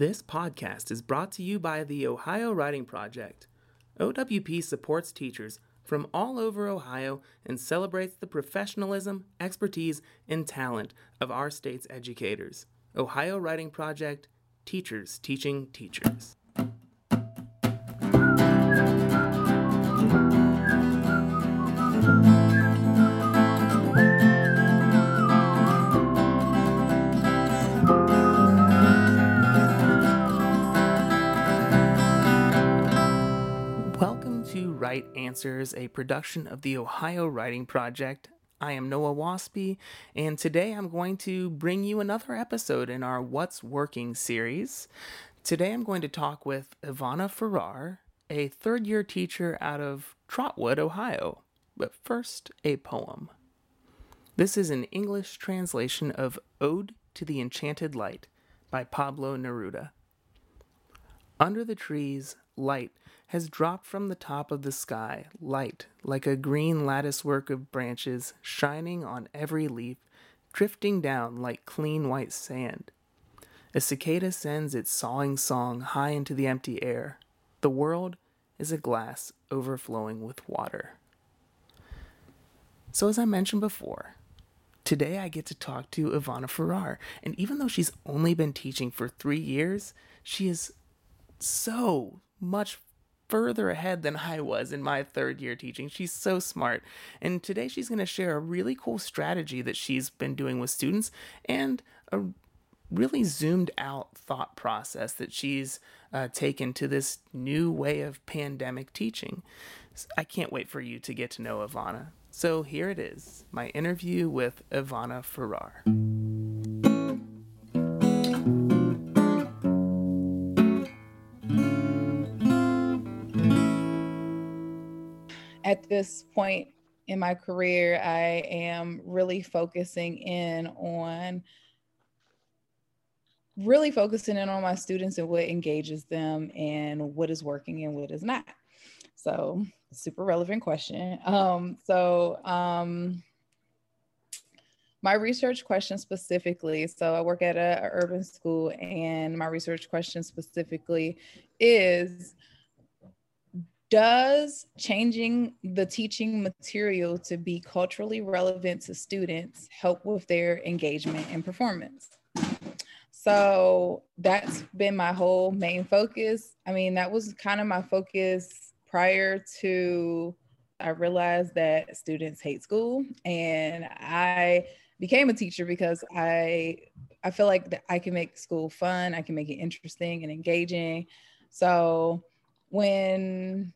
This podcast is brought to you by the Ohio Writing Project. OWP supports teachers from all over Ohio and celebrates the professionalism, expertise, and talent of our state's educators. Ohio Writing Project, teachers teaching teachers. Answers, a production of the Ohio Writing Project. I am Noah Waspy, and today I'm going to bring you another episode in our What's Working series. Today I'm going to talk with Ivana Farrar, a third year teacher out of Trotwood, Ohio. But first, a poem. This is an English translation of Ode to the Enchanted Light by Pablo Neruda. Under the trees, light has dropped from the top of the sky, light like a green latticework of branches shining on every leaf, drifting down like clean white sand. A cicada sends its sawing song high into the empty air. The world is a glass overflowing with water. So, as I mentioned before, today I get to talk to Ivana Farrar, and even though she's only been teaching for three years, she is so much further ahead than I was in my third year teaching. She's so smart. And today she's going to share a really cool strategy that she's been doing with students and a really zoomed out thought process that she's uh, taken to this new way of pandemic teaching. I can't wait for you to get to know Ivana. So here it is my interview with Ivana Farrar. At this point in my career, I am really focusing in on really focusing in on my students and what engages them and what is working and what is not. So, super relevant question. Um, so, um, my research question specifically so i work at a, a, urban school and my research question specifically is does changing the teaching material to be culturally relevant to students help with their engagement and performance? So that's been my whole main focus. I mean, that was kind of my focus prior to I realized that students hate school and I became a teacher because I I feel like I can make school fun, I can make it interesting and engaging. So when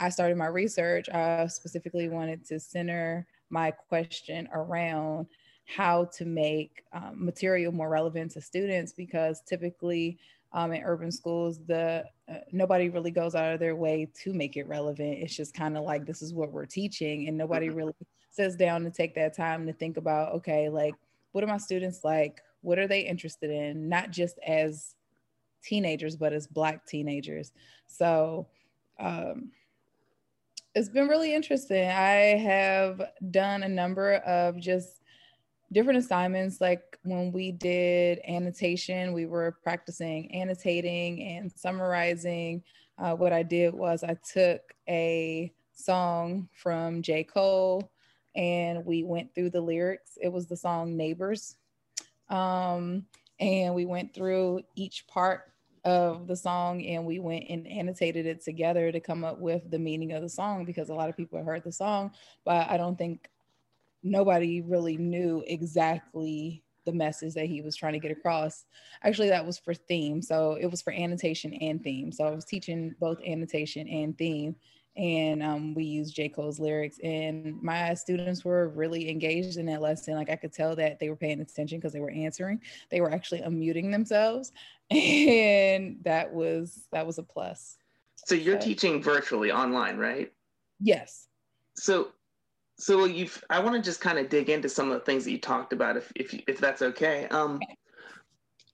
I started my research, I specifically wanted to center my question around how to make um, material more relevant to students because typically um, in urban schools the uh, nobody really goes out of their way to make it relevant. It's just kind of like this is what we're teaching and nobody mm-hmm. really sits down to take that time to think about okay like what are my students like? What are they interested in? Not just as teenagers but as black teenagers. So um, it's been really interesting. I have done a number of just different assignments. Like when we did annotation, we were practicing annotating and summarizing. Uh, what I did was I took a song from J. Cole and we went through the lyrics. It was the song Neighbors. Um, and we went through each part of the song and we went and annotated it together to come up with the meaning of the song because a lot of people heard the song, but I don't think nobody really knew exactly the message that he was trying to get across. Actually, that was for theme. So it was for annotation and theme. So I was teaching both annotation and theme and um, we used J. Cole's lyrics. And my students were really engaged in that lesson. Like I could tell that they were paying attention because they were answering. They were actually unmuting themselves, and that was that was a plus. So you're so, teaching virtually online, right? Yes. So, so you've. I want to just kind of dig into some of the things that you talked about, if if if that's okay. Um.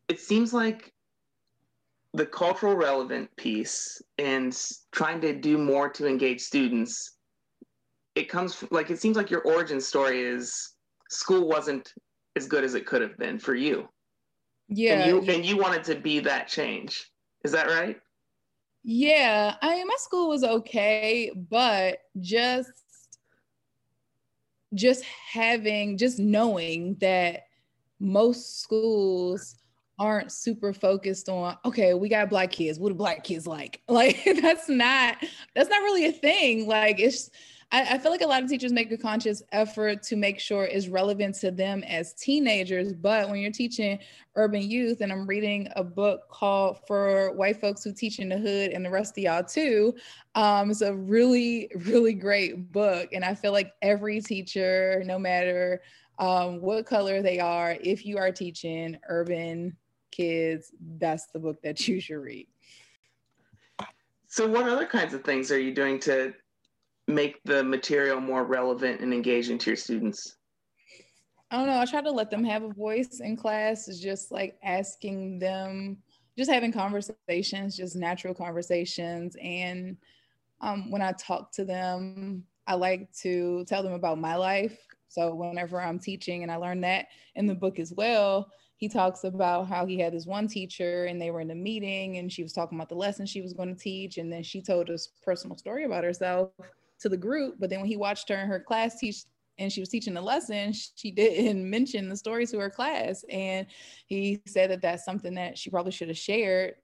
It seems like the cultural relevant piece and trying to do more to engage students it comes from, like it seems like your origin story is school wasn't as good as it could have been for you Yeah. And you, and you wanted to be that change. Is that right? Yeah. I mean, my school was okay, but just just having just knowing that most schools aren't super focused on okay we got black kids what do black kids like like that's not that's not really a thing like it's I, I, feel like a lot of teachers make a conscious effort to make sure it's relevant to them as teenagers. But when you're teaching urban youth, and I'm reading a book called For White Folks Who Teach in the Hood and the rest of y'all too, um, it's a really, really great book. And I feel like every teacher, no matter um, what color they are, if you are teaching urban kids, that's the book that you should read. So, what other kinds of things are you doing to make the material more relevant and engaging to your students? I don't know. I try to let them have a voice in class, is just like asking them, just having conversations, just natural conversations. And um, when I talk to them, I like to tell them about my life. So whenever I'm teaching, and I learned that in the book as well, he talks about how he had this one teacher and they were in a meeting and she was talking about the lesson she was going to teach. And then she told us personal story about herself to the group. But then when he watched her in her class teach and she was teaching the lesson, she didn't mention the story to her class. And he said that that's something that she probably should have shared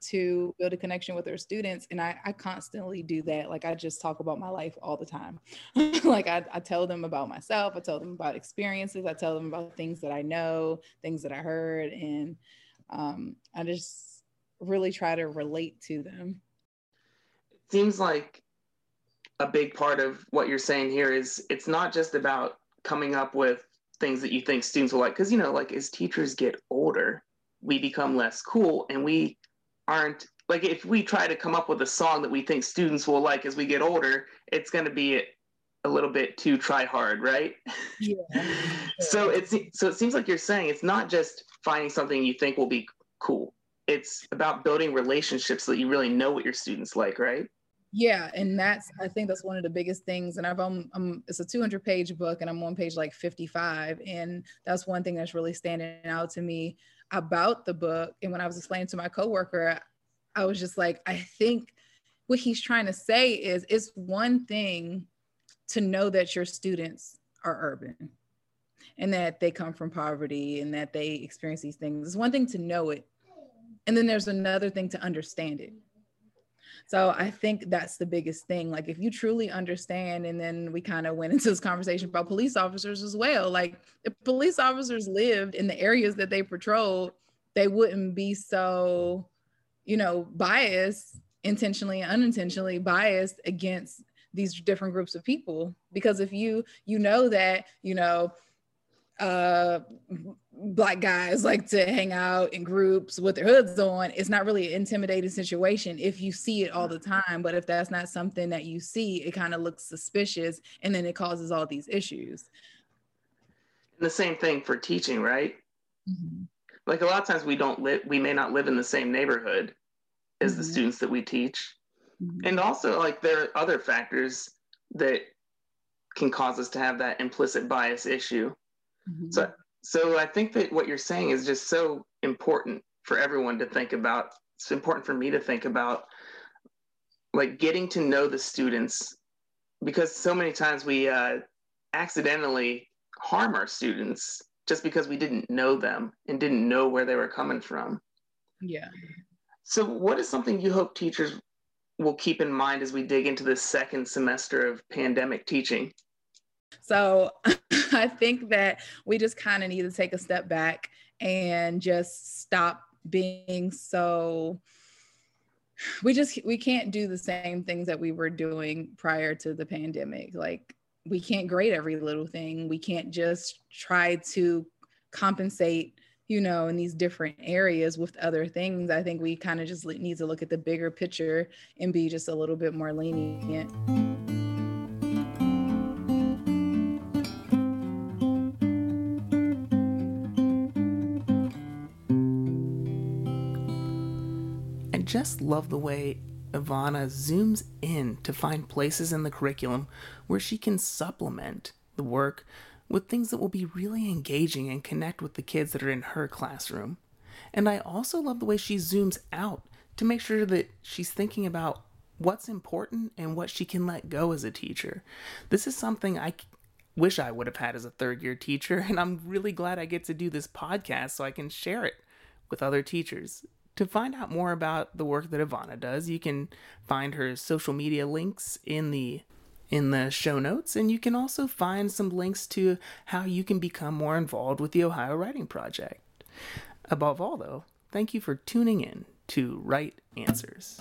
to build a connection with her students. And I, I constantly do that. Like I just talk about my life all the time. like I, I tell them about myself, I tell them about experiences, I tell them about things that I know, things that I heard. And um, I just really try to relate to them. It seems like a big part of what you're saying here is it's not just about coming up with things that you think students will like because you know like as teachers get older we become less cool and we aren't like if we try to come up with a song that we think students will like as we get older it's going to be a little bit too try hard right? Yeah so it's so it seems like you're saying it's not just finding something you think will be cool. It's about building relationships so that you really know what your students like right? Yeah and that's i think that's one of the biggest things and i've um, um it's a 200 page book and i'm on page like 55 and that's one thing that's really standing out to me about the book and when i was explaining to my coworker i was just like i think what he's trying to say is it's one thing to know that your students are urban and that they come from poverty and that they experience these things. It's one thing to know it. And then there's another thing to understand it so I think that's the biggest thing. Like if you truly understand, and then we kind of went into this conversation about police officers as well. Like if police officers lived in the areas that they patrolled, they wouldn't be so, you know, biased, intentionally and unintentionally biased against these different groups of people. Because if you you know that, you know, uh, black guys like to hang out in groups with their hoods on it's not really an intimidating situation if you see it all the time but if that's not something that you see it kind of looks suspicious and then it causes all these issues and the same thing for teaching right mm-hmm. like a lot of times we don't live we may not live in the same neighborhood as mm-hmm. the students that we teach mm-hmm. and also like there are other factors that can cause us to have that implicit bias issue Mm-hmm. So, so I think that what you're saying is just so important for everyone to think about. It's important for me to think about, like getting to know the students, because so many times we uh, accidentally harm our students just because we didn't know them and didn't know where they were coming from. Yeah. So, what is something you hope teachers will keep in mind as we dig into this second semester of pandemic teaching? So I think that we just kind of need to take a step back and just stop being so we just we can't do the same things that we were doing prior to the pandemic. Like we can't grade every little thing. We can't just try to compensate you know in these different areas with other things. I think we kind of just need to look at the bigger picture and be just a little bit more lenient just love the way Ivana zooms in to find places in the curriculum where she can supplement the work with things that will be really engaging and connect with the kids that are in her classroom. And I also love the way she zooms out to make sure that she's thinking about what's important and what she can let go as a teacher. This is something I wish I would have had as a third year teacher, and I'm really glad I get to do this podcast so I can share it with other teachers. To find out more about the work that Ivana does, you can find her social media links in the in the show notes, and you can also find some links to how you can become more involved with the Ohio Writing Project. Above all, though, thank you for tuning in to Write Answers.